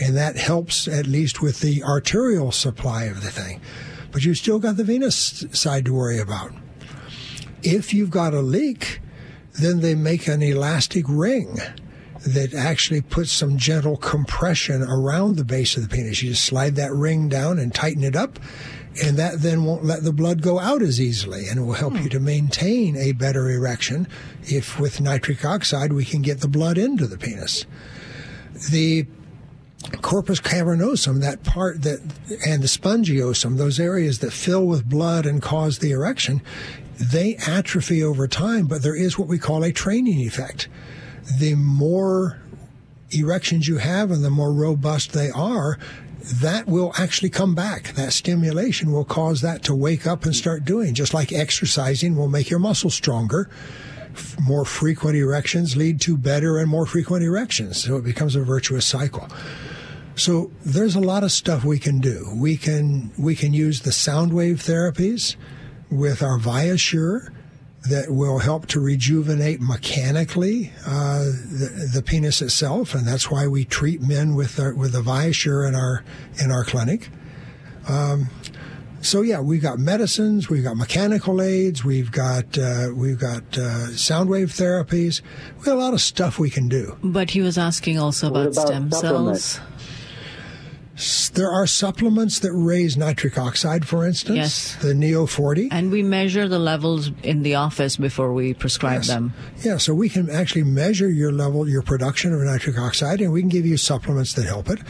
and that helps at least with the arterial supply of the thing. But you've still got the venous side to worry about. If you've got a leak, then they make an elastic ring that actually puts some gentle compression around the base of the penis. You just slide that ring down and tighten it up, and that then won't let the blood go out as easily and it will help hmm. you to maintain a better erection if with nitric oxide we can get the blood into the penis. The corpus cavernosum, that part that, and the spongiosum, those areas that fill with blood and cause the erection, they atrophy over time, but there is what we call a training effect. The more erections you have and the more robust they are, that will actually come back. That stimulation will cause that to wake up and start doing. Just like exercising will make your muscles stronger. More frequent erections lead to better and more frequent erections. So it becomes a virtuous cycle. So there's a lot of stuff we can do. We can we can use the sound wave therapies with our Viasure that will help to rejuvenate mechanically uh, the, the penis itself, and that's why we treat men with our, with the Viasure in our in our clinic. Um, so yeah, we've got medicines, we've got mechanical aids, we've got uh, we've got uh, sound wave therapies. We have a lot of stuff we can do. But he was asking also about, about stem supplements? cells. There are supplements that raise nitric oxide, for instance, Yes. the Neo 40. And we measure the levels in the office before we prescribe Yes. them. Yeah, so we can actually measure your level, your production of nitric oxide, and we can give you supplements that help it.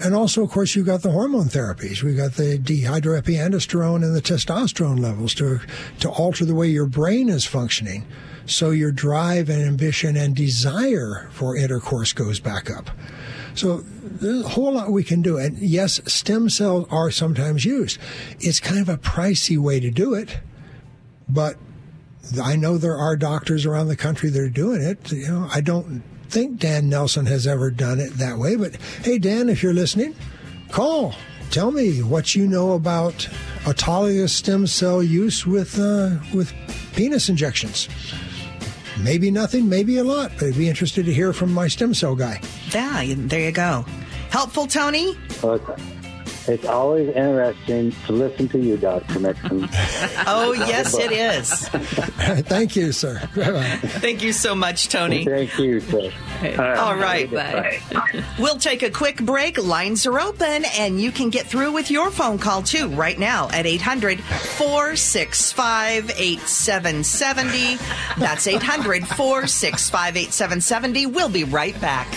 And also, of course, you've got the hormone therapies. We've got the dehydroepiandrosterone and the testosterone levels to to alter the way your brain is functioning, so your drive and ambition and desire for intercourse goes back up. So there's a whole lot we can do. And yes, stem cells are sometimes used. It's kind of a pricey way to do it, but I know there are doctors around the country that are doing it. You know, I don't think Dan Nelson has ever done it that way. But hey, Dan, if you're listening, call. Tell me what you know about autologous stem cell use with uh, with penis injections. Maybe nothing, maybe a lot, but I'd be interested to hear from my stem cell guy. Yeah, there you go. Helpful, Tony? Well, it's, it's always interesting to listen to you, Dr. Mixon. Oh, yes, it is. Thank you, sir. Thank you so much, Tony. Thank you, sir. All right. Bye. We'll take a quick break. Lines are open, and you can get through with your phone call too right now at 800 465 8770. That's 800 465 8770. We'll be right back.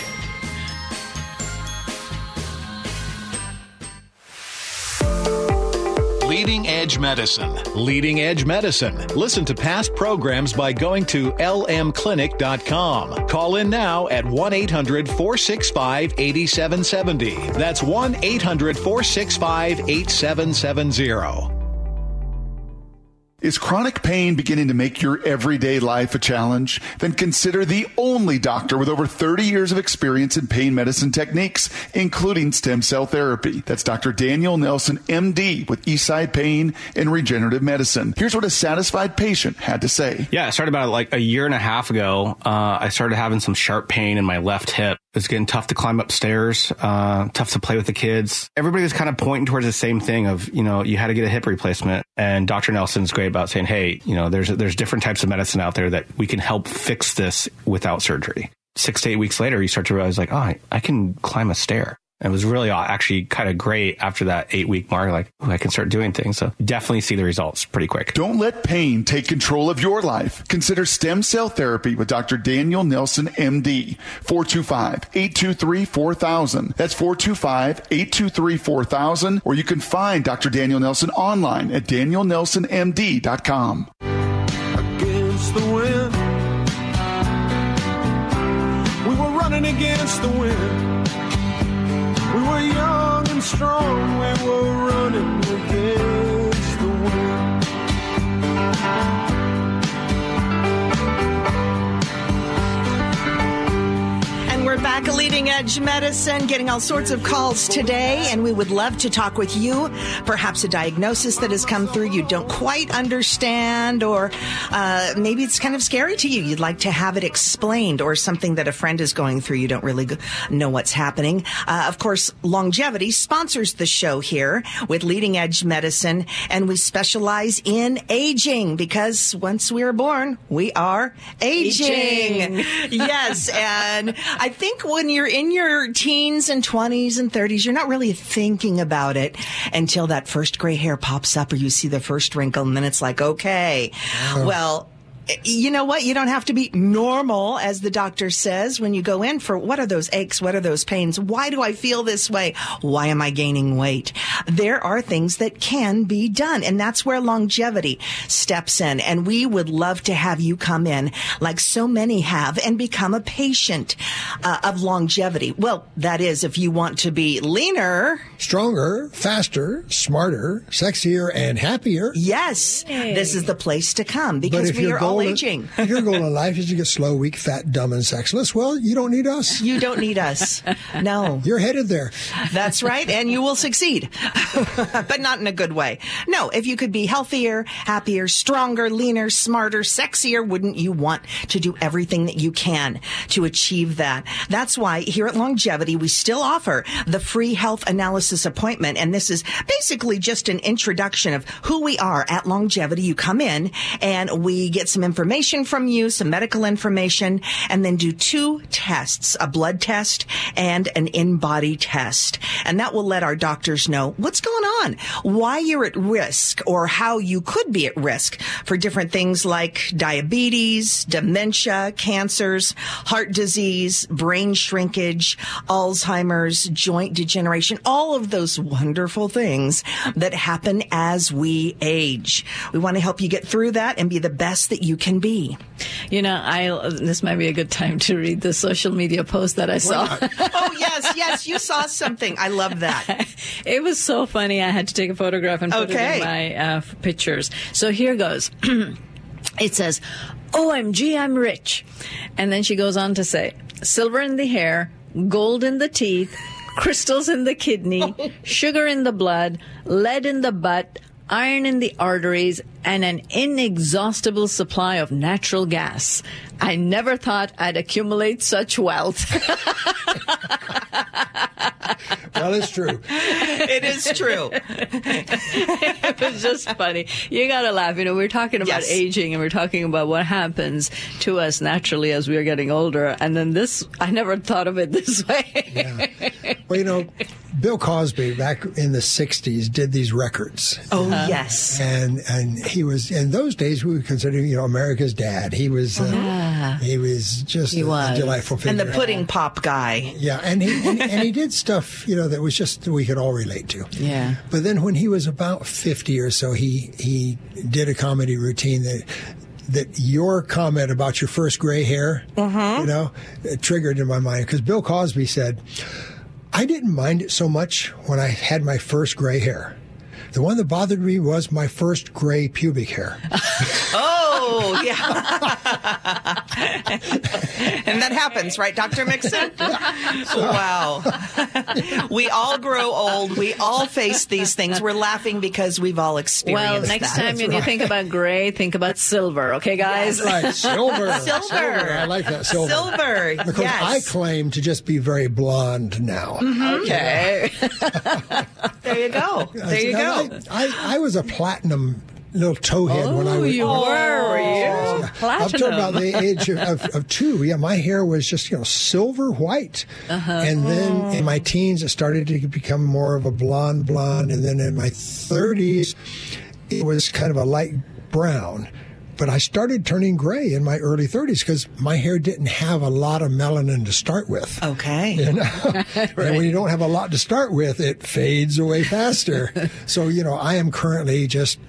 Leading Edge Medicine. Leading Edge Medicine. Listen to past programs by going to lmclinic.com. Call in now at 1 800 465 8770. That's 1 800 465 8770. Is chronic pain beginning to make your everyday life a challenge? Then consider the only doctor with over 30 years of experience in pain medicine techniques, including stem cell therapy. That's Dr. Daniel Nelson, MD, with Eastside Pain and Regenerative Medicine. Here's what a satisfied patient had to say. Yeah, I started about like a year and a half ago. Uh, I started having some sharp pain in my left hip. It's getting tough to climb upstairs, uh, tough to play with the kids. Everybody was kind of pointing towards the same thing of, you know, you had to get a hip replacement. And Dr. Nelson's great about saying, hey, you know, there's, there's different types of medicine out there that we can help fix this without surgery. Six to eight weeks later, you start to realize like, oh, I, I can climb a stair. It was really actually kind of great after that eight week mark. Like, ooh, I can start doing things. So definitely see the results pretty quick. Don't let pain take control of your life. Consider stem cell therapy with Dr. Daniel Nelson, MD. 425-823-4000. That's 425-823-4000. Or you can find Dr. Daniel Nelson online at danielnelsonmd.com. Against the wind. We were running against the wind. We were young and strong, we were running against the wind. We're back at Leading Edge Medicine, getting all sorts of calls today, and we would love to talk with you. Perhaps a diagnosis that has come through you don't quite understand, or uh, maybe it's kind of scary to you. You'd like to have it explained, or something that a friend is going through. You don't really know what's happening. Uh, of course, Longevity sponsors the show here with Leading Edge Medicine, and we specialize in aging because once we are born, we are aging. Aging. yes, and I think when you're in your teens and 20s and 30s, you're not really thinking about it until that first gray hair pops up or you see the first wrinkle, and then it's like, okay, well, you know what? You don't have to be normal, as the doctor says, when you go in for what are those aches? What are those pains? Why do I feel this way? Why am I gaining weight? There are things that can be done. And that's where longevity steps in. And we would love to have you come in like so many have and become a patient uh, of longevity. Well, that is if you want to be leaner, Stronger, faster, smarter, sexier, and happier. Yes, this is the place to come because we are all goal aging. your goal in life is to get slow, weak, fat, dumb, and sexless, well, you don't need us. You don't need us. No. You're headed there. That's right, and you will succeed, but not in a good way. No, if you could be healthier, happier, stronger, leaner, smarter, sexier, wouldn't you want to do everything that you can to achieve that? That's why here at Longevity, we still offer the free health analysis appointment. And this is basically just an introduction of who we are at Longevity. You come in and we get some information from you, some medical information, and then do two tests, a blood test and an in-body test. And that will let our doctors know what's going on, why you're at risk or how you could be at risk for different things like diabetes, dementia, cancers, heart disease, brain shrinkage, Alzheimer's, joint degeneration, all of those wonderful things that happen as we age. We want to help you get through that and be the best that you can be. You know, I this might be a good time to read the social media post that I saw. oh yes, yes, you saw something. I love that. it was so funny. I had to take a photograph and put Okay. it in my uh, pictures. So here goes. it says, "OMG, I'm rich," and then she goes on to say, "Silver in the hair, gold in the teeth." Crystals in the kidney, sugar in the blood, lead in the butt, iron in the arteries, and an inexhaustible supply of natural gas. I never thought I'd accumulate such wealth. Well, it's true. it is true. it was just funny. You gotta laugh. You know, we're talking about Yes. aging and we're talking about what happens to us naturally as we are getting older. And then this, I never thought of it this way. Well, you know, Bill Cosby back in the '60s did these records. Oh yes. and and he was in those days we would consider you know America's dad. He was uh, Yeah. he was just He a, was. delightful figure. And the pudding pop guy. Yeah, and he and, and he did stuff you know that was just we could all relate to. Yeah. But then when he was about fifty or so, he he did a comedy routine that. That your comment about your first gray hair, you know, triggered in my mind because Bill Cosby said, "I didn't mind it so much when I had my first gray hair. The one that bothered me was my first gray pubic hair. Oh, yeah. and that happens, right, Dr. Mixon? wow. we all grow old. We all face these things. We're laughing because we've all experienced that. Well, next that. time when you think about gray, think about silver. Okay, guys. That's right. Silver. Silver. I like that. Silver. Silver. Because yes. I claim to just be very blonde now. Mm-hmm. Okay. there you go. There you go. I, I was a platinum little towhead when I Oh, was. you were, were you? Up to about the age of, of, of two, yeah, my hair was just you know silver white, Uh-huh. and then in my teens it started to become more of a blonde blonde, and then in my thirties it was kind of a light brown. But I started turning gray in my early 30s because my hair didn't have a lot of melanin to start with. Okay. You know? And when you don't have a lot to start with, it fades away faster. so, you know, I am currently just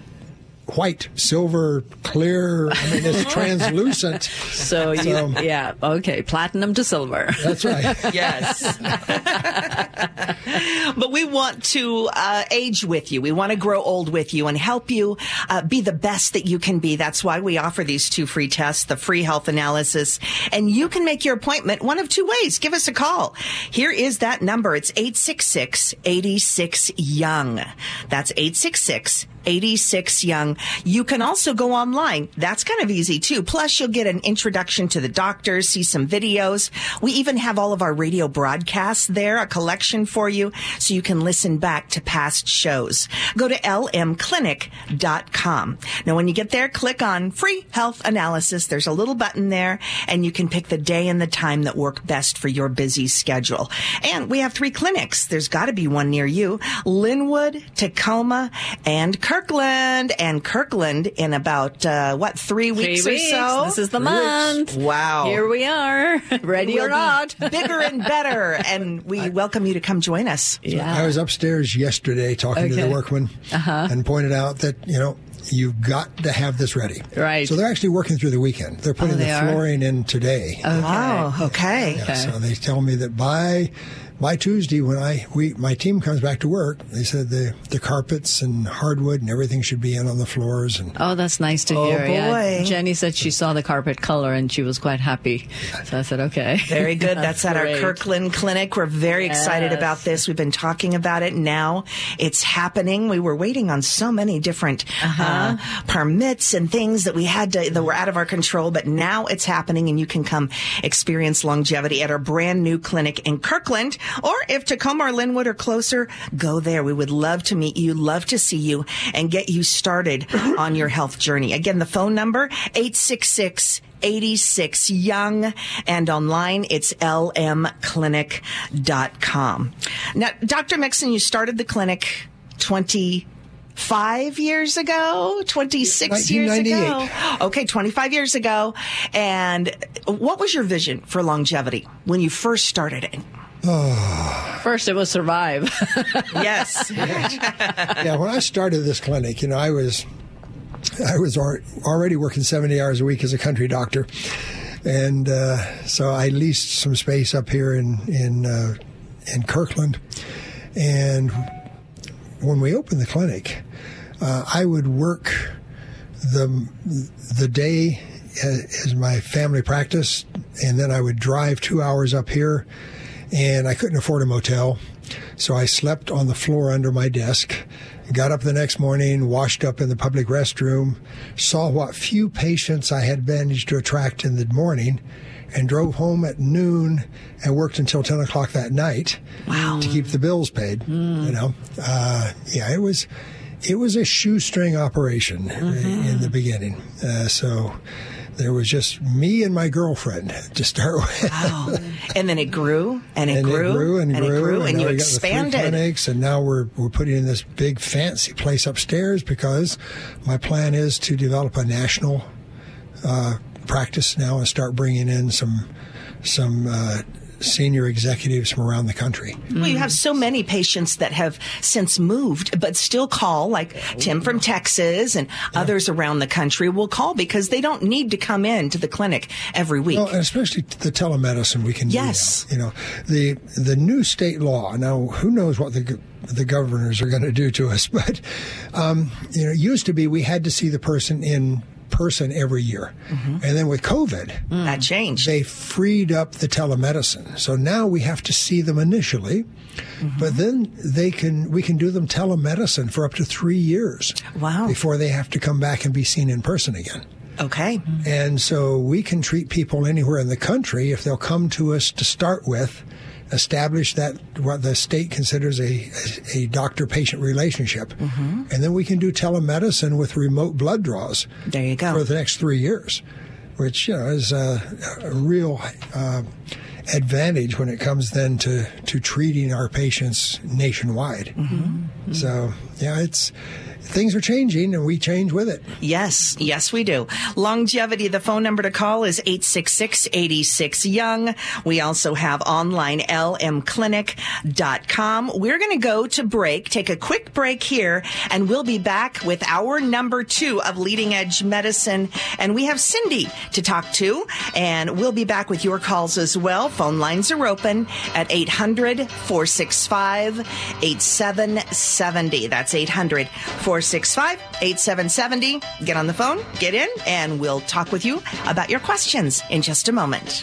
white, silver, clear. I mean, it's translucent. So you, So- yeah, okay, platinum to silver. That's right. Yes. but we want to uh, age with you. We want to grow old with you and help you uh, be the best that you can be. That's why we offer these two free tests, the free health analysis, and you can make your appointment one of two ways. Give us a call. Here is that number. It's 866 86 Young. That's 866 86 Young. You can also go online. That's kind of easy too. Plus, you'll get an introduction to the doctors, see some videos. We even have all of our radio broadcasts there, a collection for you, so you can listen back to past shows. Go to lmclinic.com. Now, when you get there, click on free health analysis. There's a little button there, and you can pick the day and the time that work best for your busy schedule. And we have three clinics. There's got to be one near you. Lynnwood, Tacoma, and Kirkland. And Kirkland in about, uh, what, three Three weeks, weeks. or so? This is the month. Wow. Here we are, ready We'll or not. bigger and better. And we welcome you to come join us. Yeah, I was upstairs yesterday talking to the Okay. workman Uh-huh. and pointed out that, you know, you've got to have this ready. Right. So they're actually working through the weekend. They're putting Oh, the they are? flooring in today. Oh, Wow. Okay. Yeah, so they tell me that by by Tuesday when I we my team comes back to work, they said the the carpets and hardwood and everything should be in on the floors and Oh, that's nice to Oh, hear. Yeah. boy. Jenny said she saw the carpet color and she was quite happy. So I said, okay. Very good. That's, at our. Kirkland Clinic. We're very excited about this. We've been talking about it. Now it's happening. We were waiting on so many different uh permits and things that we had to that were out of our control, but now it's happening, and you can come experience longevity at our brand new clinic in Kirkland. Or if Tacoma or Lynnwood are closer, go there. We would love to meet you, love to see you, and get you started on your health journey. Again, the phone number eight six six. 86 Young and online it's lmclinic.com. Now, Dr. Mixon, you started the clinic 25 years ago, 26 years ago. Okay, 25 years ago. And what was your vision for longevity when you first started it? First, it was survive. Yes. yeah, when I started this clinic, you know, I was I was already working 70 hours a week as a country doctor. And uh, so I leased some space up here in in uh, in Kirkland. And when we opened the clinic, uh, I would work the the day as, as my family practice, and then I would drive two hours up here, and I couldn't afford a motel, so I slept on the floor under my desk. Got up the next morning, washed up in the public restroom, saw what few patients I had managed to attract in the morning, and drove home at noon and worked until 10 o'clock that night to keep the bills paid. You know, uh, yeah, it was it was a shoestring operation in the beginning. Uh, so there was just me and my girlfriend to start with. Wow. And then it grew and it and grew it grew and, it grew and, now you we got the three expanded. clinics, and now we're we're putting in this big fancy place upstairs because my plan is to develop a national uh, practice now and start bringing in some some uh, senior executives from around the country. Well, you have so many patients that have since moved, but still call, like Tim from Texas and others around the country will call because they don't need to come in to the clinic every week. Well, especially the telemedicine we can Yes. You know, the the new state law. Now, who knows what the the governors are going to do to us. But um, you know, it used to be we had to see the person in person every year, mm-hmm. and then with COVID, mm. that changed. They freed up the telemedicine, so now we have to see them initially, mm-hmm. but then they can we can do them telemedicine for up to three years. Wow! Before they have to come back and be seen in person again. Okay. And so we can treat people anywhere in the country if they'll come to us to start with, establish that what the state considers a, a doctor patient relationship. And then we can do telemedicine with remote blood draws. There you go. For the next three years, which, you know, is a, a real uh, advantage when it comes then to, to treating our patients nationwide. So, yeah, it's things are changing and we change with it. Yes, yes, we do. Longevity, the phone number to call is 866-86-YOUNG. We also have online lmclinic.com. We're going to go to break, take a quick break here, and we'll be back with our number two of leading edge medicine. And we have Cindy to talk to, and we'll be back with your calls as well. Phone lines are open at 800-465-8770. That's 800 465 8770. Get on the phone, get in, and we'll talk with you about your questions in just a moment.